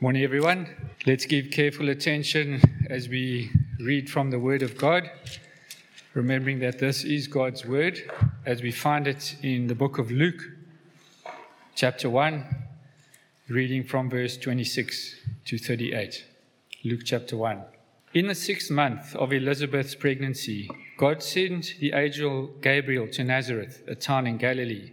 Morning, everyone. Let's give careful attention as we read from the Word of God, remembering that this is God's Word as we find it in the book of Luke, chapter 1, reading from verse 26 to 38. Luke chapter 1. In the sixth month of Elizabeth's pregnancy, God sent the angel Gabriel to Nazareth, a town in Galilee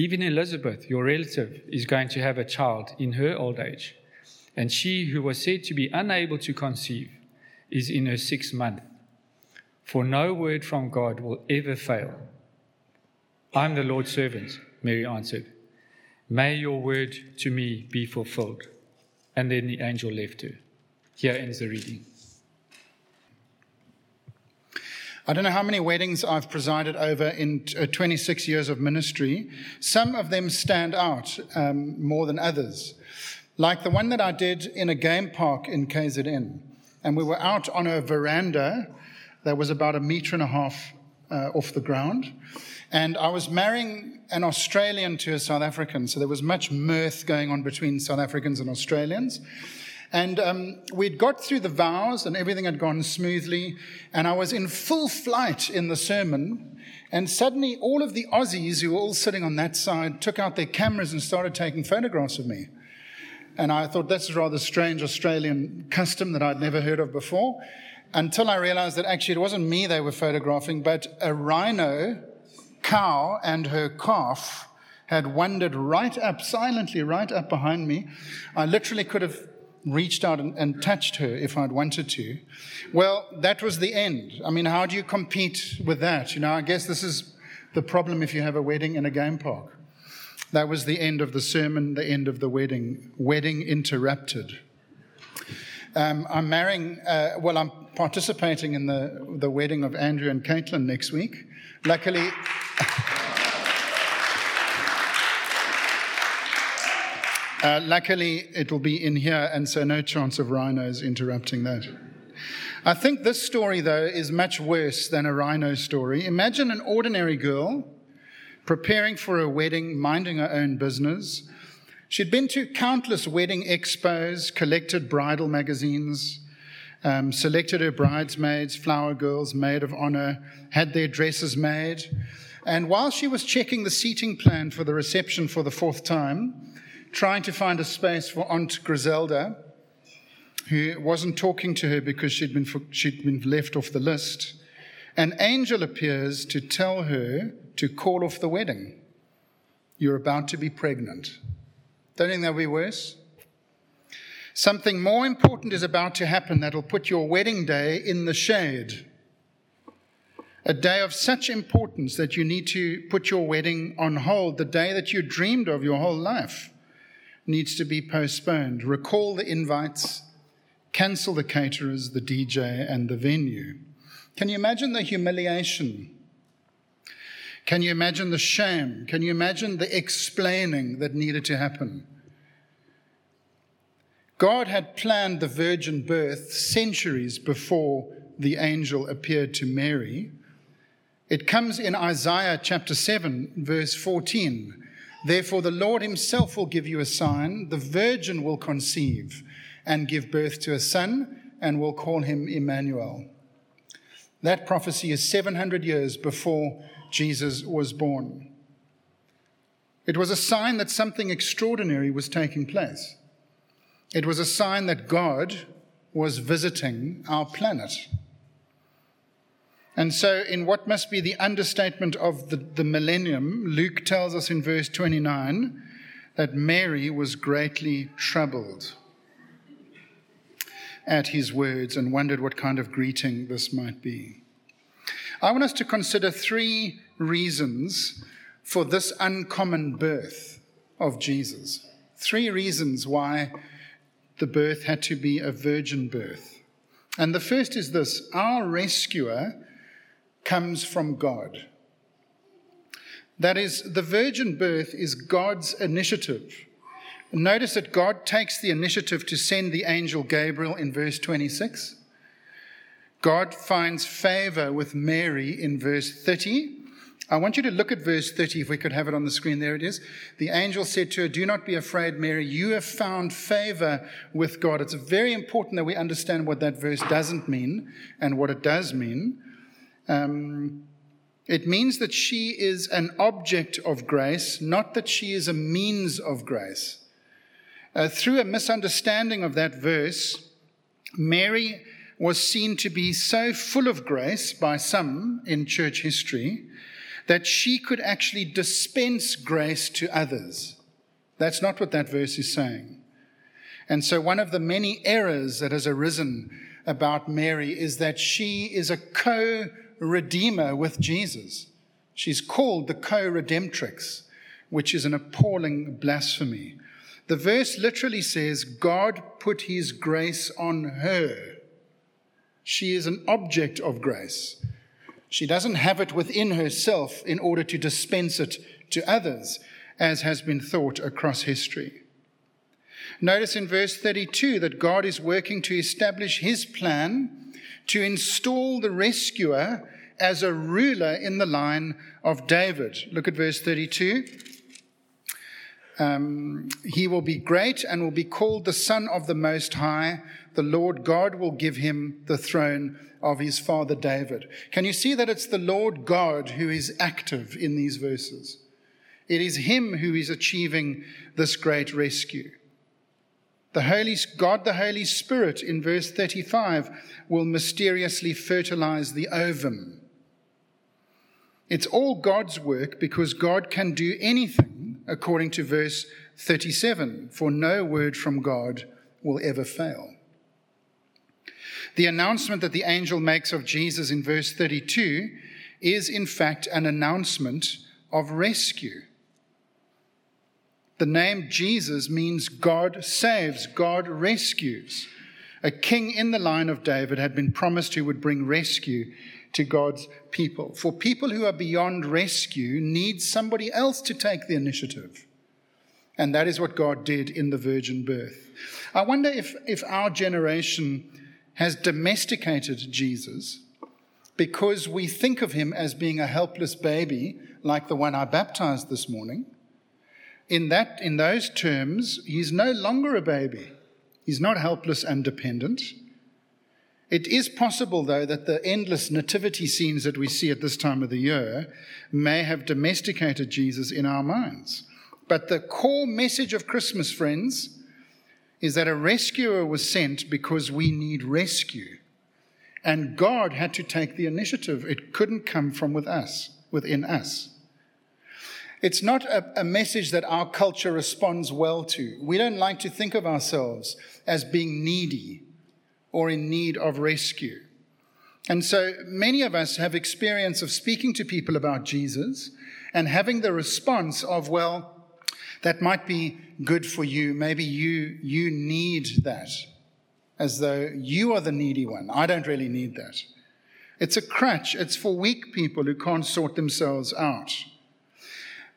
Even Elizabeth, your relative, is going to have a child in her old age, and she who was said to be unable to conceive is in her sixth month. For no word from God will ever fail. I'm the Lord's servant, Mary answered. May your word to me be fulfilled. And then the angel left her. Here ends the reading. I don't know how many weddings I've presided over in uh, 26 years of ministry. Some of them stand out um, more than others. Like the one that I did in a game park in KZN. And we were out on a veranda that was about a meter and a half uh, off the ground. And I was marrying an Australian to a South African. So there was much mirth going on between South Africans and Australians. And um, we'd got through the vows and everything had gone smoothly. And I was in full flight in the sermon. And suddenly, all of the Aussies who were all sitting on that side took out their cameras and started taking photographs of me. And I thought that's a rather strange Australian custom that I'd never heard of before. Until I realized that actually it wasn't me they were photographing, but a rhino cow and her calf had wandered right up, silently right up behind me. I literally could have reached out and, and, touched her if I'd wanted to. Well, that was the end. I mean, how do you compete with that? You know, I guess this is the problem if you have a wedding in a game park. That was the end of the sermon, the end of the wedding. Wedding interrupted. Um, I'm marrying, uh, well, I'm participating in the, the wedding of Andrew and Caitlin next week. Luckily, Uh, luckily, it will be in here, and so no chance of rhinos interrupting that. I think this story, though, is much worse than a rhino story. Imagine an ordinary girl preparing for a wedding, minding her own business. She'd been to countless wedding expos, collected bridal magazines, um, selected her bridesmaids, flower girls, maid of honor, had their dresses made. And while she was checking the seating plan for the reception for the fourth time, trying to find a space for Aunt Griselda, who wasn't talking to her because she'd been, she'd been left off the list. An angel appears to tell her to call off the wedding. You're about to be pregnant. Don't think that'll be worse? Something more important is about to happen that'll put your wedding day in the shade. A day of such importance that you need to put your wedding on hold, the day that you dreamed of your whole life needs to be postponed. Recall the invites, cancel the caterers, the DJ, and the venue. Can you imagine the humiliation? Can you imagine the shame? Can you imagine the explaining that needed to happen? God had planned the virgin birth centuries before the angel appeared to Mary. It comes in Isaiah chapter 7, verse 14. Therefore, the Lord himself will give you a sign. The virgin will conceive and give birth to a son, and will call him Emmanuel. That prophecy is 700 years before Jesus was born. It was a sign that something extraordinary was taking place. It was a sign that God was visiting our planet. And so, in what must be the understatement of the, the millennium, Luke tells us in verse 29 that Mary was greatly troubled at his words and wondered what kind of greeting this might be. I want us to consider three reasons for this uncommon birth of Jesus. Three reasons why the birth had to be a virgin birth. And the first is this our rescuer comes from God. That is, the virgin birth is God's initiative. Notice that God takes the initiative to send the angel Gabriel in verse 26. God finds favor with Mary in verse 30. I want you to look at verse 30, if we could have it on the screen. There it is. The angel said to her, Do not be afraid, Mary. You have found favor with God. It's very important that we understand what that verse doesn't mean and what it does mean. Um, it means that she is an object of grace, not that she is a means of grace. Uh, through a misunderstanding of that verse, Mary was seen to be so full of grace by some in church history that she could actually dispense grace to others. That's not what that verse is saying. And so, one of the many errors that has arisen about Mary is that she is a co redeemer with Jesus. She's called the co redemptrix, which is an appalling blasphemy. The verse literally says, God put his grace on her. She is an object of grace. She doesn't have it within herself in order to dispense it to others, as has been thought across history. Notice in verse 32 that God is working to establish his plan to install the rescuer as a ruler in the line of David. Look at verse 32. Um, he will be great and will be called the Son of the Most High. The Lord God will give him the throne of his father David. Can you see that it's the Lord God who is active in these verses? It is him who is achieving this great rescue. The Holy God, the Holy Spirit, in verse 35, will mysteriously fertilize the ovum. It's all God's work because God can do anything, according to verse 37, for no word from God will ever fail. The announcement that the angel makes of Jesus in verse 32 is, in fact, an announcement of rescue. The name Jesus means God saves, God rescues. A king in the line of David had been promised who would bring rescue to God's people. For people who are beyond rescue need somebody else to take the initiative. And that is what God did in the virgin birth. I wonder if, if our generation has domesticated Jesus because we think of him as being a helpless baby like the one I baptized this morning. In, that, in those terms, he's no longer a baby. He's not helpless and dependent. It is possible, though, that the endless nativity scenes that we see at this time of the year may have domesticated Jesus in our minds. But the core message of Christmas, friends, is that a rescuer was sent because we need rescue. And God had to take the initiative. It couldn't come from with us, within us. It's not a, a, message that our culture responds well to. We don't like to think of ourselves as being needy or in need of rescue. And so many of us have experience of speaking to people about Jesus and having the response of, well, that might be good for you. Maybe you, you need that, as though you are the needy one. I don't really need that. It's a crutch. It's for weak people who can't sort themselves out.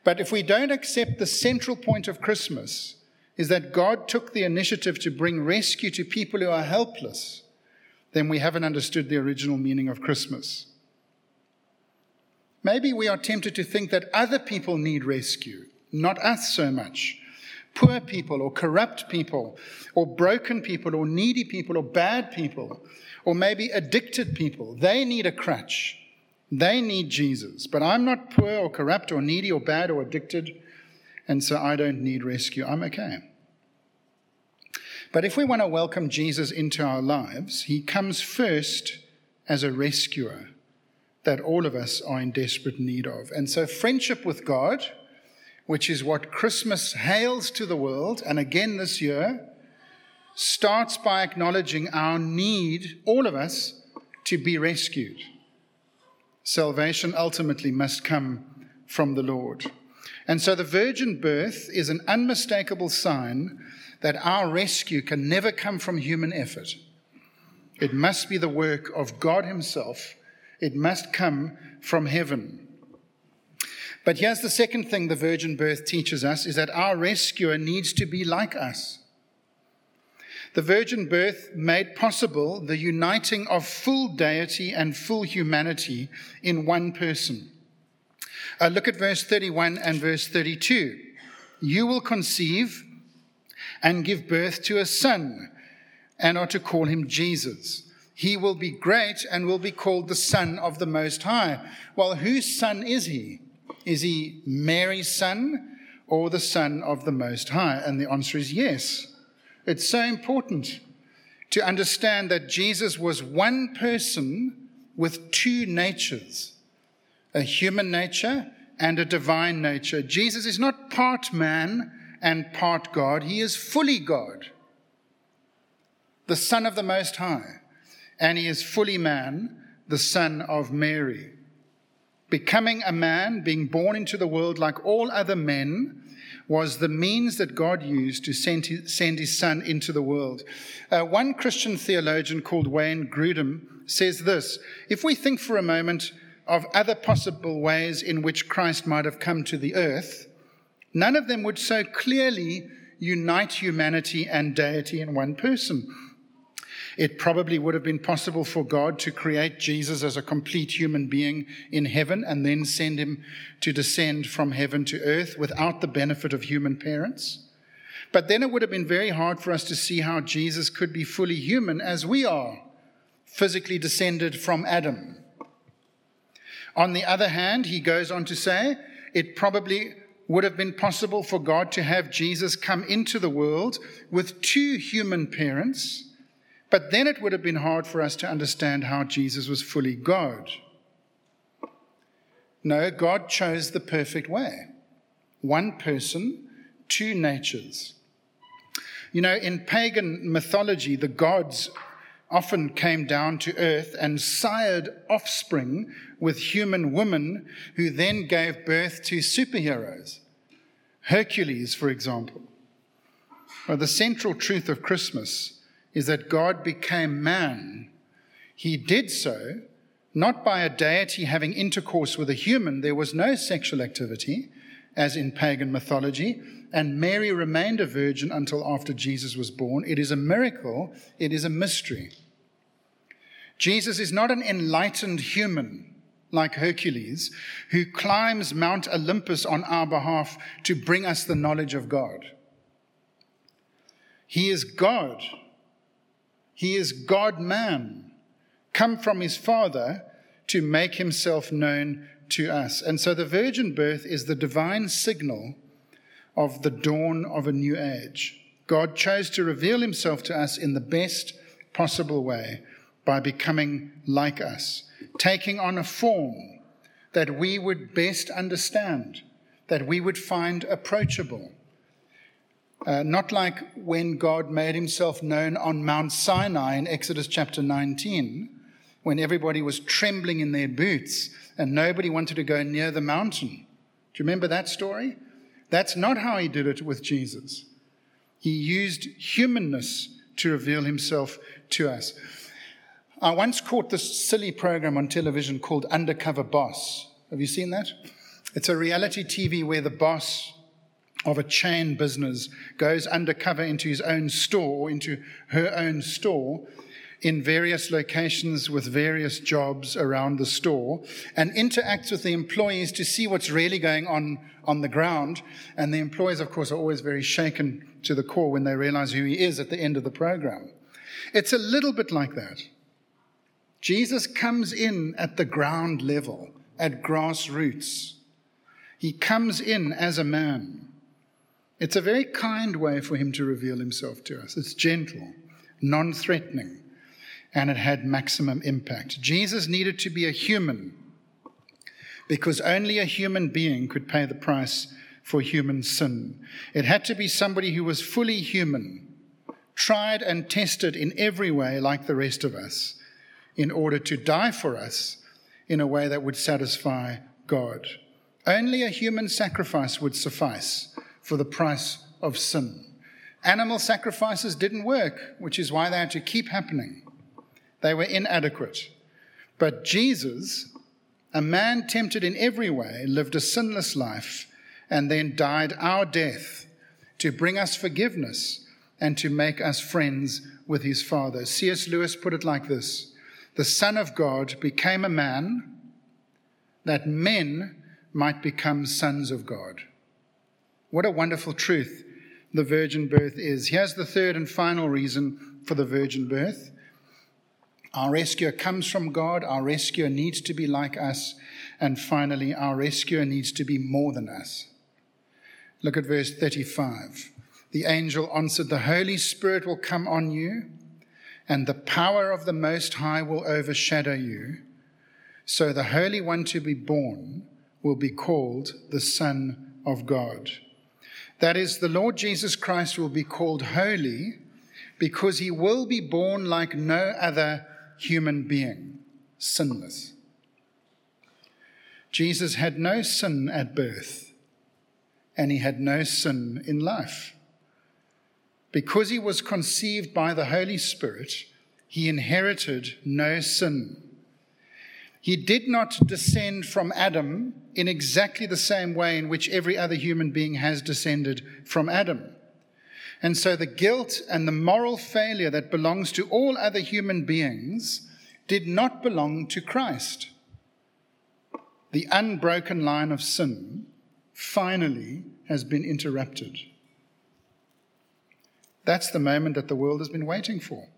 But if we don't accept the central point of Christmas, is that God took the initiative to bring rescue to people who are helpless, then we haven't understood the original meaning of Christmas. Maybe we are tempted to think that other people need rescue, not us so much. Poor people, or corrupt people, or broken people, or needy people, or bad people, or maybe addicted people. They need a crutch. They need Jesus. But I'm not poor, or corrupt, or needy, or bad, or addicted and so I don't need rescue. I'm okay. But if we want to welcome Jesus into our lives, he comes first as a rescuer that all of us are in desperate need of. And so, friendship with God, which is what Christmas hails to the world, and again this year, starts by acknowledging our need, all of us, to be rescued. Salvation ultimately must come from the Lord. And so the virgin birth is an unmistakable sign that our rescue can never come from human effort. It must be the work of God Himself, it must come from heaven. But here's the second thing the virgin birth teaches us is that our rescuer needs to be like us. The virgin birth made possible the uniting of full deity and full humanity in one person. Uh, look at verse 31 and verse 32. You will conceive and give birth to a son, and are to call him Jesus. He will be great and will be called the Son of the Most High. Well, whose son is he? Is he Mary's son or the Son of the Most High? And the answer is yes. It's so important to understand that Jesus was one person with two natures a human nature and a divine nature. Jesus is not part man and part God, he is fully God, the Son of the Most High, and he is fully man, the Son of Mary. Becoming a man, being born into the world like all other men, was the means that God used to send his, send his son into the world. Uh, one Christian theologian called Wayne Grudem says this If we think for a moment of other possible ways in which Christ might have come to the earth, none of them would so clearly unite humanity and deity in one person. It probably would have been possible for God to create Jesus as a complete human being in heaven and then send him to descend from heaven to earth without the benefit of human parents. But then it would have been very hard for us to see how Jesus could be fully human as we are, physically descended from Adam. On the other hand, he goes on to say, it probably would have been possible for God to have Jesus come into the world with two human parents but then it would have been hard for us to understand how Jesus was fully God. No, God chose the perfect way one person, two natures. You know, in pagan mythology, the gods often came down to earth and sired offspring with human women who then gave birth to superheroes. Hercules, for example. Well, the central truth of Christmas is that God became man. He did so not by a deity having intercourse with a human. There was no sexual activity, as in pagan mythology, and Mary remained a virgin until after Jesus was born. It is a miracle, it is a mystery. Jesus is not an enlightened human like Hercules who climbs Mount Olympus on our behalf to bring us the knowledge of God. He is God he is God man, come from his Father to make himself known to us. And so the virgin birth is the divine signal of the dawn of a new age. God chose to reveal himself to us in the best possible way by becoming like us, taking on a form that we would best understand, that we would find approachable uh, not like when God made himself known on Mount Sinai in Exodus chapter 19, when everybody was trembling in their boots and nobody wanted to go near the mountain. Do you remember that story? That's not how he did it with Jesus. He used humanness to reveal himself to us. I once caught this silly program on television called Undercover Boss. Have you seen that? It's a reality TV where the boss of a chain business goes undercover into his own store or into her own store in various locations with various jobs around the store and interacts with the employees to see what's really going on on the ground. And the employees, of course, are always very shaken to the core when they realize who he is at the end of the program. It's a little bit like that. Jesus comes in at the ground level, at grassroots. He comes in as a man. It's a very kind way for him to reveal himself to us. It's gentle, non threatening, and it had maximum impact. Jesus needed to be a human because only a human being could pay the price for human sin. It had to be somebody who was fully human, tried and tested in every way like the rest of us, in order to die for us in a way that would satisfy God. Only a human sacrifice would suffice for the price of sin. Animal sacrifices didn't work, which is why they had to keep happening. They were inadequate. But Jesus, a man tempted in every way, lived a sinless life and then died our death to bring us forgiveness and to make us friends with his Father. C.S. Lewis put it like this The Son of God became a man that men might become sons of God. What a wonderful truth the virgin birth is. Here's the third and final reason for the virgin birth. Our rescuer comes from God. Our rescuer needs to be like us. And finally, our rescuer needs to be more than us. Look at verse 35. The angel answered, The Holy Spirit will come on you, and the power of the Most High will overshadow you. So the Holy One to be born will be called the Son of God. That is, the Lord Jesus Christ will be called holy because he will be born like no other human being, sinless. Jesus had no sin at birth, and he had no sin in life. Because he was conceived by the Holy Spirit, he inherited no sin. He did not descend from Adam in exactly the same way in which every other human being has descended from Adam. And so the guilt and the moral failure that belongs to all other human beings did not belong to Christ. The unbroken line of sin finally has been interrupted. That's the moment that the world has been waiting for.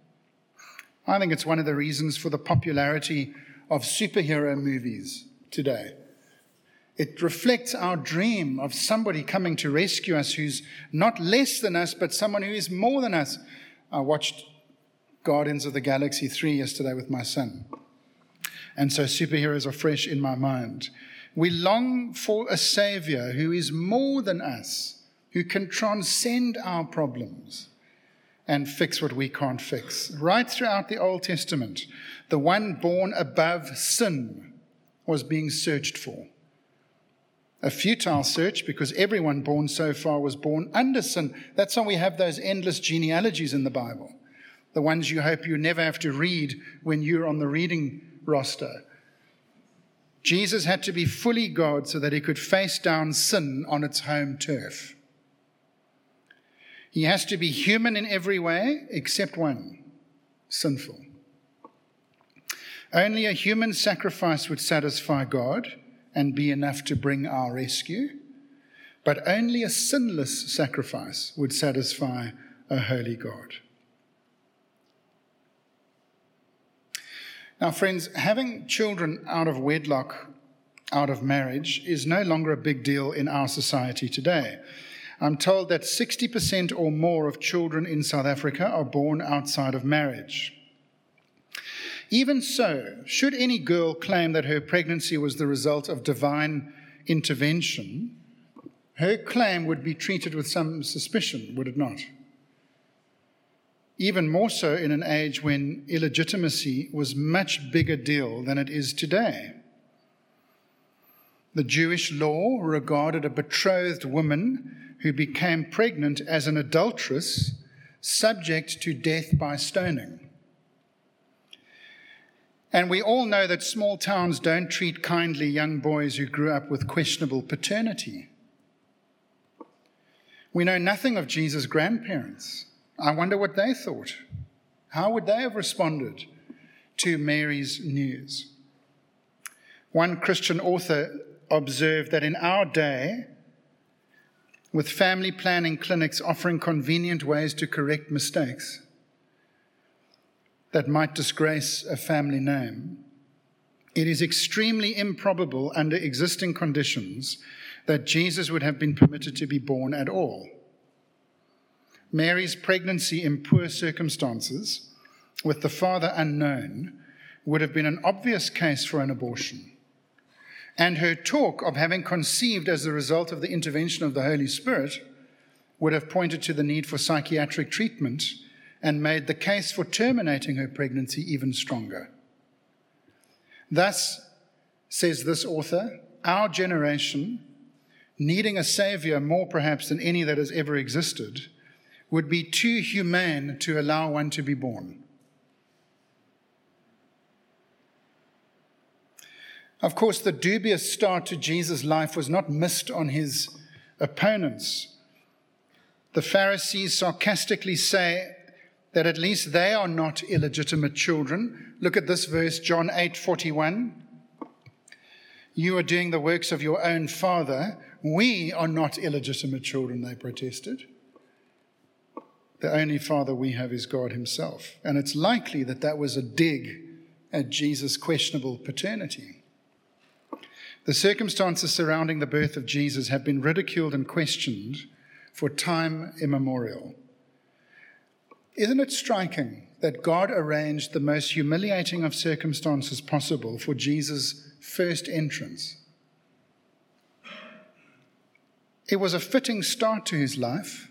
I think it's one of the reasons for the popularity of superhero movies today. It reflects our dream of somebody coming to rescue us who's not less than us, but someone who is more than us. I watched Guardians of the Galaxy 3 yesterday with my son. And so superheroes are fresh in my mind. We long for a savior who is more than us, who can transcend our problems and fix what we can't fix. Right throughout the Old Testament, the one born above sin was being searched for. A futile search because everyone born so far was born under sin. That's why we have those endless genealogies in the Bible, the ones you hope you never have to read when you're on the reading roster. Jesus had to be fully God so that he could face down sin on its home turf. He has to be human in every way except one sinful. Only a human sacrifice would satisfy God and be enough to bring our rescue, but only a sinless sacrifice would satisfy a holy God. Now, friends, having children out of wedlock, out of marriage, is no longer a big deal in our society today. I'm told that 60% or more of children in South Africa are born outside of marriage. Even so, should any girl claim that her pregnancy was the result of divine intervention, her claim would be treated with some suspicion, would it not? Even more so in an age when illegitimacy was much bigger deal than it is today. The Jewish law regarded a betrothed woman who became pregnant as an adulteress, subject to death by stoning. And we all know that small towns don't treat kindly young boys who grew up with questionable paternity. We know nothing of Jesus' grandparents. I wonder what they thought. How would they have responded to Mary's news? One Christian author observed that in our day, with family planning clinics offering convenient ways to correct mistakes that might disgrace a family name, it is extremely improbable under existing conditions that Jesus would have been permitted to be born at all. Mary's pregnancy in poor circumstances, with the father unknown, would have been an obvious case for an abortion. And her talk of having conceived as a result of the intervention of the Holy Spirit would have pointed to the need for psychiatric treatment and made the case for terminating her pregnancy even stronger. Thus, says this author, our generation, needing a savior more perhaps than any that has ever existed, would be too humane to allow one to be born. Of course, the dubious start to Jesus' life was not missed on his opponents. The Pharisees sarcastically say that at least they are not illegitimate children. Look at this verse, John 8 41. You are doing the works of your own father. We are not illegitimate children, they protested. The only father we have is God Himself. And it's likely that that was a dig at Jesus' questionable paternity. The circumstances surrounding the birth of Jesus have been ridiculed and questioned for time immemorial. Isn't it striking that God arranged the most humiliating of circumstances possible for Jesus' first entrance? It was a fitting start to his life,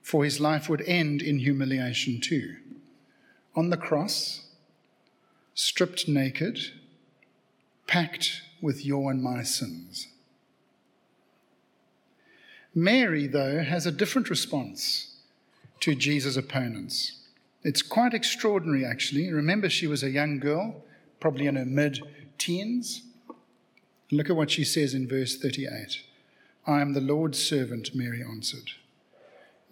for his life would end in humiliation too. On the cross, stripped naked, packed with your and my sins. Mary, though, has a different response to Jesus' opponents. It's quite extraordinary, actually. Remember, she was a young girl, probably in her mid teens. Look at what she says in verse 38 I am the Lord's servant, Mary answered.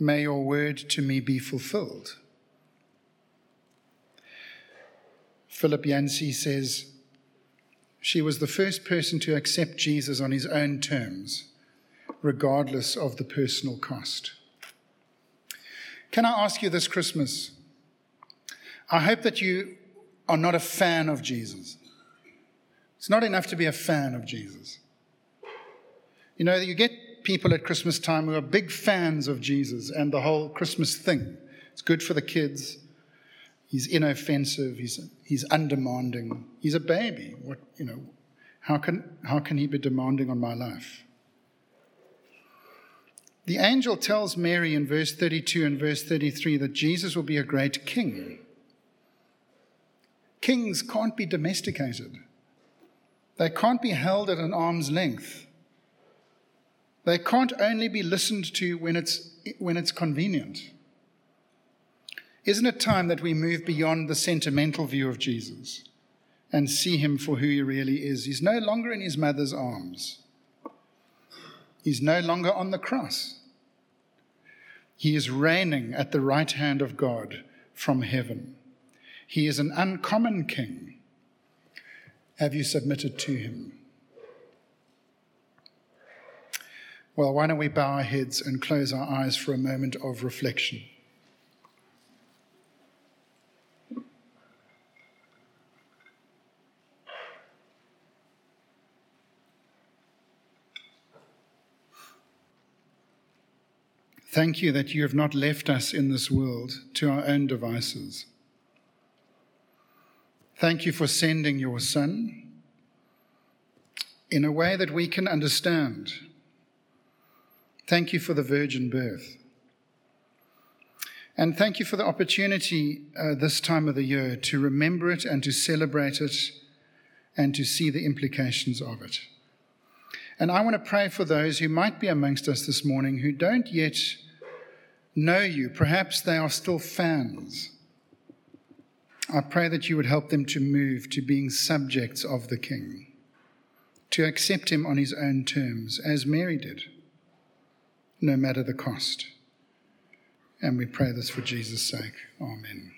May your word to me be fulfilled. Philip Yancey says, she was the first person to accept Jesus on his own terms, regardless of the personal cost. Can I ask you this Christmas? I hope that you are not a fan of Jesus. It's not enough to be a fan of Jesus. You know, you get people at Christmas time who are big fans of Jesus and the whole Christmas thing. It's good for the kids, He's inoffensive. He's, he's undemanding. He's a baby. What, you know, how can, how can he be demanding on my life? The angel tells Mary in verse 32 and verse 33 that Jesus will be a great king. Kings can't be domesticated, they can't be held at an arm's length. They can't only be listened to when it's, when it's convenient. Isn't it time that we move beyond the sentimental view of Jesus and see him for who he really is? He's no longer in his mother's arms, he's no longer on the cross. He is reigning at the right hand of God from heaven. He is an uncommon king. Have you submitted to him? Well, why don't we bow our heads and close our eyes for a moment of reflection? Thank you that you have not left us in this world to our own devices. Thank you for sending your Son in a way that we can understand. Thank you for the virgin birth. And thank you for the opportunity uh, this time of the year to remember it and to celebrate it and to see the implications of it. And I want to pray for those who might be amongst us this morning who don't yet know you. Perhaps they are still fans. I pray that you would help them to move to being subjects of the King, to accept him on his own terms, as Mary did, no matter the cost. And we pray this for Jesus' sake. Amen.